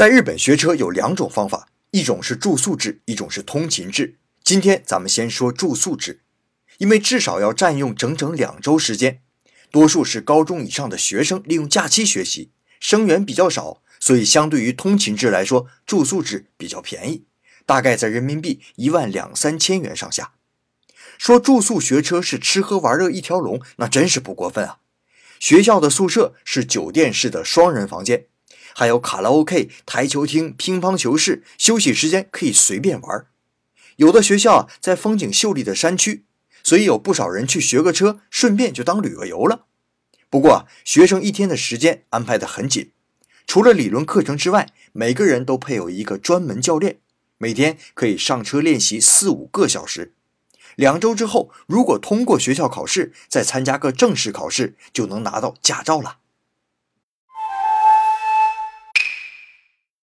在日本学车有两种方法，一种是住宿制，一种是通勤制。今天咱们先说住宿制，因为至少要占用整整两周时间，多数是高中以上的学生利用假期学习，生源比较少，所以相对于通勤制来说，住宿制比较便宜，大概在人民币一万两三千元上下。说住宿学车是吃喝玩乐一条龙，那真是不过分啊！学校的宿舍是酒店式的双人房间。还有卡拉 OK、台球厅、乒乓球室，休息时间可以随便玩。有的学校啊，在风景秀丽的山区，所以有不少人去学个车，顺便就当旅个游了。不过，学生一天的时间安排的很紧，除了理论课程之外，每个人都配有一个专门教练，每天可以上车练习四五个小时。两周之后，如果通过学校考试，再参加个正式考试，就能拿到驾照了。